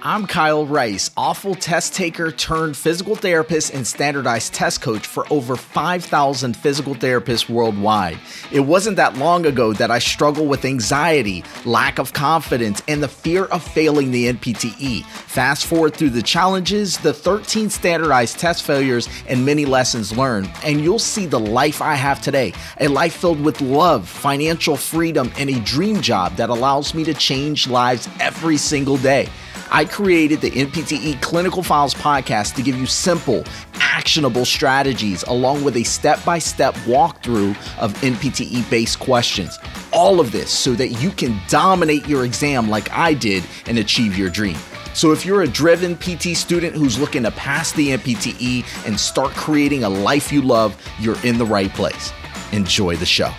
I'm Kyle Rice, awful test taker turned physical therapist and standardized test coach for over 5,000 physical therapists worldwide. It wasn't that long ago that I struggled with anxiety, lack of confidence, and the fear of failing the NPTE. Fast forward through the challenges, the 13 standardized test failures, and many lessons learned, and you'll see the life I have today a life filled with love, financial freedom, and a dream job that allows me to change lives every single day. I created the NPTE Clinical Files podcast to give you simple, actionable strategies along with a step by step walkthrough of NPTE based questions. All of this so that you can dominate your exam like I did and achieve your dream. So, if you're a driven PT student who's looking to pass the NPTE and start creating a life you love, you're in the right place. Enjoy the show.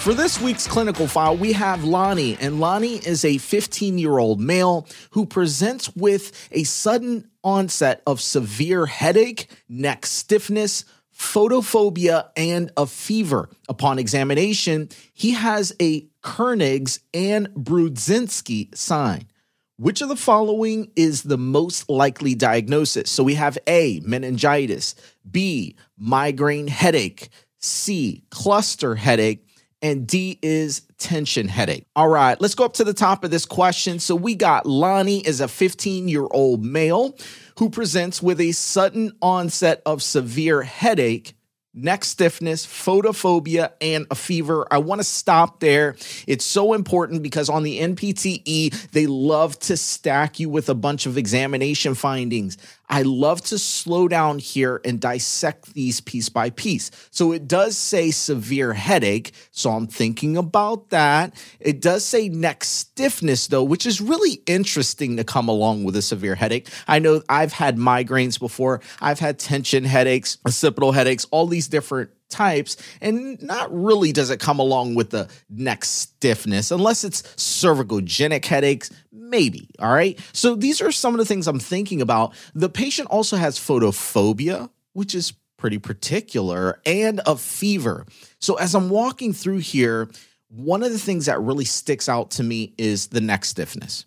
For this week's clinical file, we have Lani, and Lani is a 15 year old male who presents with a sudden onset of severe headache, neck stiffness, photophobia, and a fever. Upon examination, he has a Kernig's and Brudzinski sign. Which of the following is the most likely diagnosis? So we have A, meningitis, B, migraine headache, C, cluster headache, and D is tension headache. All right, let's go up to the top of this question. So we got Lani is a 15 year old male who presents with a sudden onset of severe headache neck stiffness, photophobia, and a fever. I want to stop there. It's so important because on the NPTE, they love to stack you with a bunch of examination findings. I love to slow down here and dissect these piece by piece. So it does say severe headache. So I'm thinking about that. It does say neck stiffness, though, which is really interesting to come along with a severe headache. I know I've had migraines before, I've had tension headaches, occipital headaches, all these different types and not really does it come along with the neck stiffness unless it's cervicogenic headaches maybe all right? So these are some of the things i'm thinking about. The patient also has photophobia which is pretty particular and a fever. So as i'm walking through here one of the things that really sticks out to me is the neck stiffness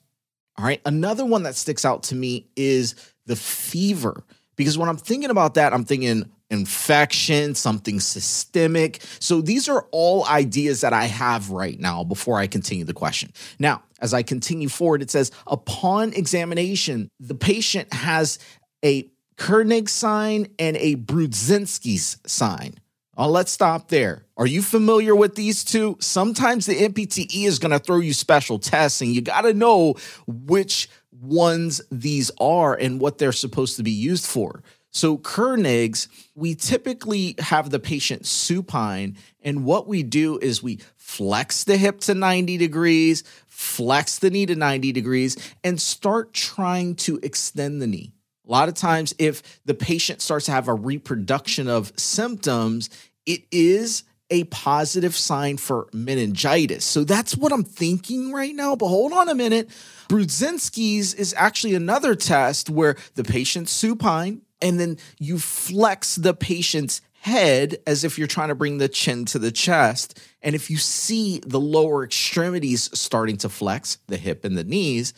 all right? Another one that sticks out to me is the fever because when i'm thinking about that i'm thinking infection, something systemic. So these are all ideas that I have right now before I continue the question. Now, as I continue forward, it says upon examination, the patient has a Kernig sign and a Brudzinski's sign. Oh, let's stop there. Are you familiar with these two? Sometimes the NPTE is going to throw you special tests, and you got to know which ones these are and what they're supposed to be used for. So, Kernig's, we typically have the patient supine, and what we do is we flex the hip to 90 degrees, flex the knee to 90 degrees, and start trying to extend the knee. A lot of times, if the patient starts to have a reproduction of symptoms, it is a positive sign for meningitis. So that's what I'm thinking right now. But hold on a minute. Brudzinski's is actually another test where the patient's supine, and then you flex the patient's head as if you're trying to bring the chin to the chest. And if you see the lower extremities starting to flex, the hip and the knees,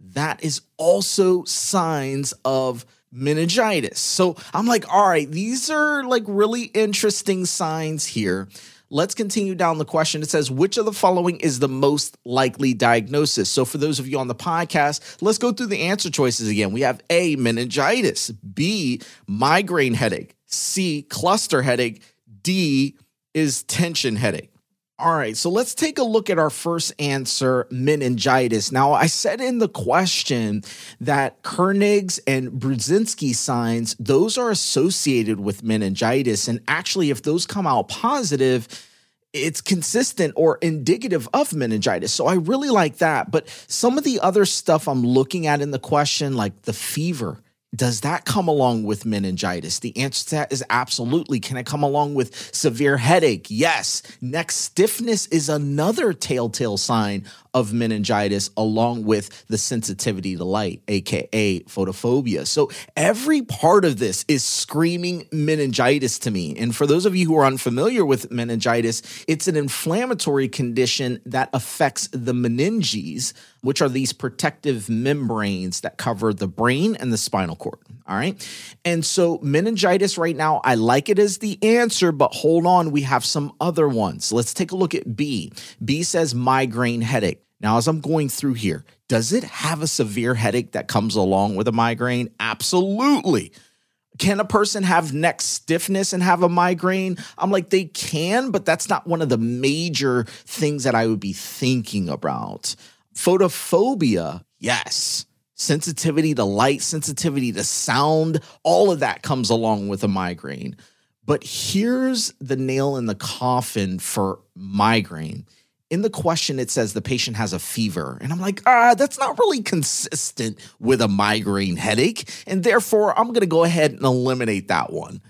that is also signs of meningitis. So I'm like, all right, these are like really interesting signs here. Let's continue down the question. It says, which of the following is the most likely diagnosis? So, for those of you on the podcast, let's go through the answer choices again. We have A, meningitis, B, migraine headache, C, cluster headache, D is tension headache. All right, so let's take a look at our first answer meningitis. Now, I said in the question that Kernig's and Brudzinski signs, those are associated with meningitis. And actually, if those come out positive, it's consistent or indicative of meningitis. So I really like that. But some of the other stuff I'm looking at in the question, like the fever, does that come along with meningitis? The answer to that is absolutely. Can it come along with severe headache? Yes. Neck stiffness is another telltale sign of meningitis, along with the sensitivity to light, aka photophobia. So every part of this is screaming meningitis to me. And for those of you who are unfamiliar with meningitis, it's an inflammatory condition that affects the meninges which are these protective membranes that cover the brain and the spinal cord. All right. And so, meningitis right now, I like it as the answer, but hold on, we have some other ones. Let's take a look at B. B says migraine headache. Now, as I'm going through here, does it have a severe headache that comes along with a migraine? Absolutely. Can a person have neck stiffness and have a migraine? I'm like, they can, but that's not one of the major things that I would be thinking about. Photophobia, yes. Sensitivity to light, sensitivity to sound, all of that comes along with a migraine. But here's the nail in the coffin for migraine. In the question it says the patient has a fever. And i'm like ah that's not really consistent with a migraine headache. And therefore i'm going to go ahead and eliminate that one.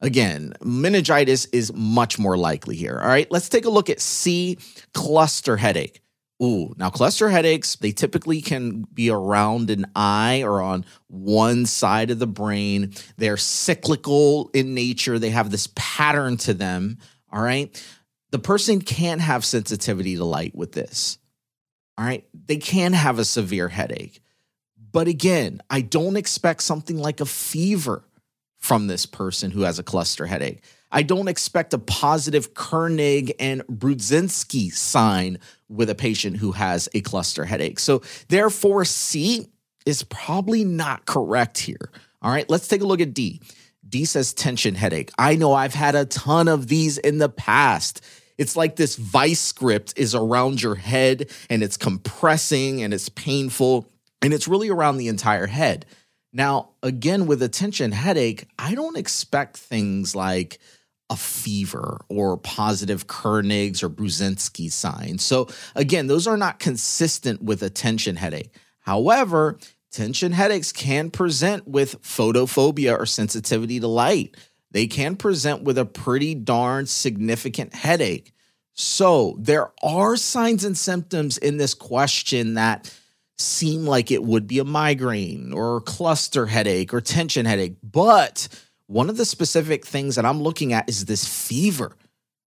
Again meningitis is much more likely here all right? Let's take a look at c cluster headache Ooh, now cluster headaches, they typically can be around an eye or on one side of the brain. They're cyclical in nature, they have this pattern to them. All right the person can't have sensitivity to light with this. All right. They can have a severe headache. But again, I don't expect something like a fever from this person who has a cluster headache. I don't expect a positive Kernig and Brudzinski sign with a patient who has a cluster headache. So, therefore, C is probably not correct here. All right, let's take a look at D. D says tension headache. I know I've had a ton of these in the past. It's like this vice script is around your head and it's compressing and it's painful and it's really around the entire head. Now, again, with a tension headache, I don't expect things like a fever or positive Kernig's or Brudzinski signs. So, again, those are not consistent with a tension headache. However, tension headaches can present with photophobia or sensitivity to light they can present with a pretty darn significant headache. So there are signs and symptoms in this question that seem like it would be a migraine or cluster headache or tension headache. But one of the specific things that I'm looking at is this fever.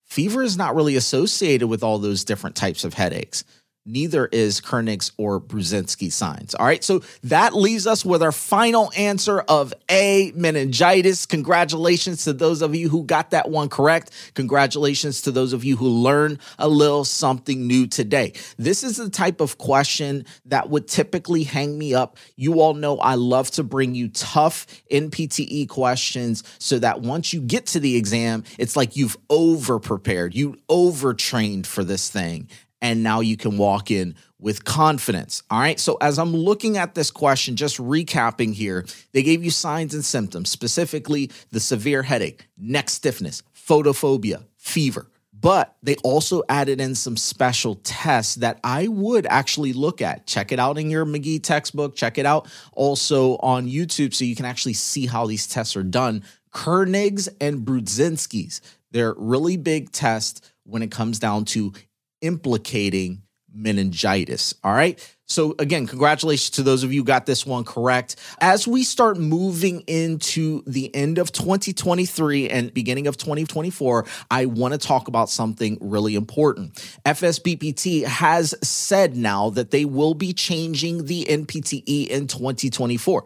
Fever is not really associated with all those different types of headaches neither is Kernig's or Brudzinski signs. All right, so that leaves us with our final answer of A, meningitis. Congratulations to those of you who got that one correct. Congratulations to those of you who learned a little something new today. This is the type of question that would typically hang me up. You all know I love to bring you tough NPTE questions so that once you get to the exam, it's like you've over prepared, you overtrained for this thing and now you can walk in with confidence. All right. So, as I'm looking at this question, just recapping here, they gave you signs and symptoms, specifically the severe headache, neck stiffness, photophobia, fever. But they also added in some special tests that I would actually look at. Check it out in your Magee textbook. Check it out also on YouTube so you can actually see how these tests are done. Kernig's and Brudzinski's. They're really big tests when it comes down to implicating meningitis. All right. So, again, congratulations to those of you who got this one correct. As we start moving into the end of 2023 and beginning of 2024, I want to talk about something really important. FSBPT has said now that they will be changing the NPTE in 2024.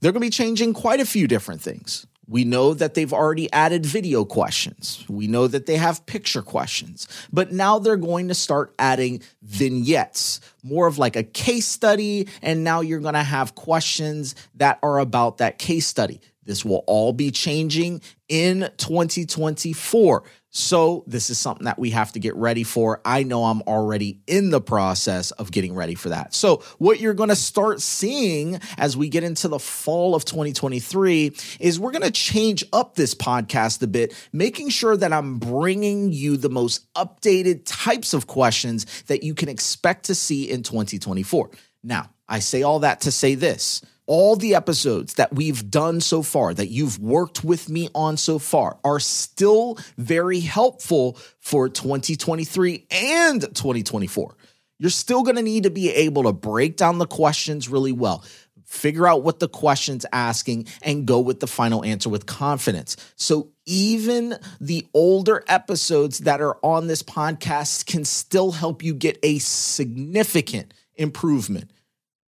They're going to be changing quite a few different things. We know that they've already added video questions. We know that they have picture questions. But now they're going to start adding vignettes, more of like a case study. And now you're going to have questions that are about that case study. This will all be changing in 2024. So, this is something that we have to get ready for. I know I'm already in the process of getting ready for that. So, what you're going to start seeing as we get into the fall of 2023 is we're going to change up this podcast a bit, making sure that I'm bringing you the most updated types of questions that you can expect to see in 2024. Now, I say all that to say this all the episodes that we've done so far, that you've worked with me on so far, are still very helpful for 2023 and 2024. You're still going to need to be able to break down the questions really well, figure out what the question's asking, and go with the final answer with confidence. So, even the older episodes that are on this podcast can still help you get a significant improvement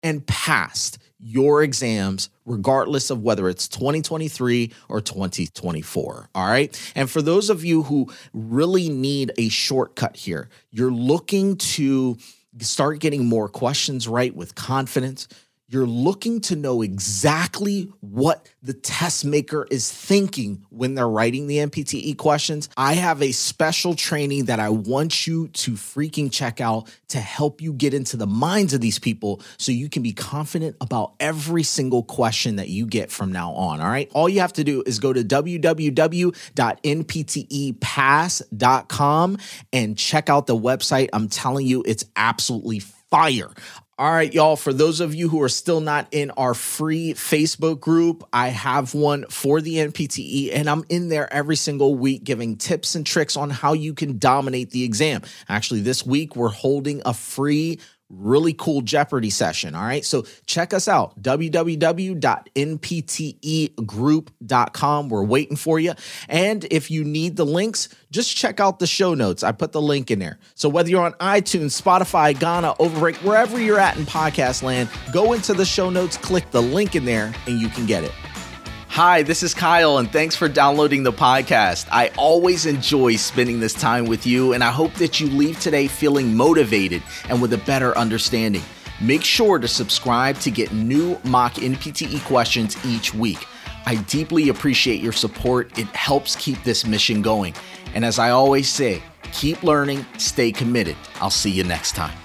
and passed your exams, regardless of whether it's 2023 or 2024. All right. And for those of you who really need a shortcut here, you're looking to start getting more questions right with confidence you're looking to know exactly what the test maker is thinking when they're writing the NPTE questions, I have a special training that I want you to freaking check out to help you get into the minds of these people so you can be confident about every single question that you get from now on. All right. All you have to do is go to www.nptepass.com and check out the website. I'm telling you, it's absolutely fire. All right, y'all, for those of you who are still not in our free Facebook group, I have one for the NPTE, and I'm in there every single week giving tips and tricks on how you can dominate the exam. Actually, this week we're holding a free really cool Jeopardy session. All right. So check us out www.nptegroup.com. We're waiting for you. And if you need the links, just check out the show notes. I put the link in there. So whether you're on iTunes, Spotify, Ghana, Overbreak, wherever you're at in podcast land, go into the show notes, click the link in there, and you can get it. Hi, this is Kyle, and thanks for downloading the podcast. I always enjoy spending this time with you, and I hope that you leave today feeling motivated and with a better understanding. Make sure to subscribe to get new mock NPTE questions each week. I deeply appreciate your support, it helps keep this mission going. And as I always say, keep learning, stay committed. I'll see you next time.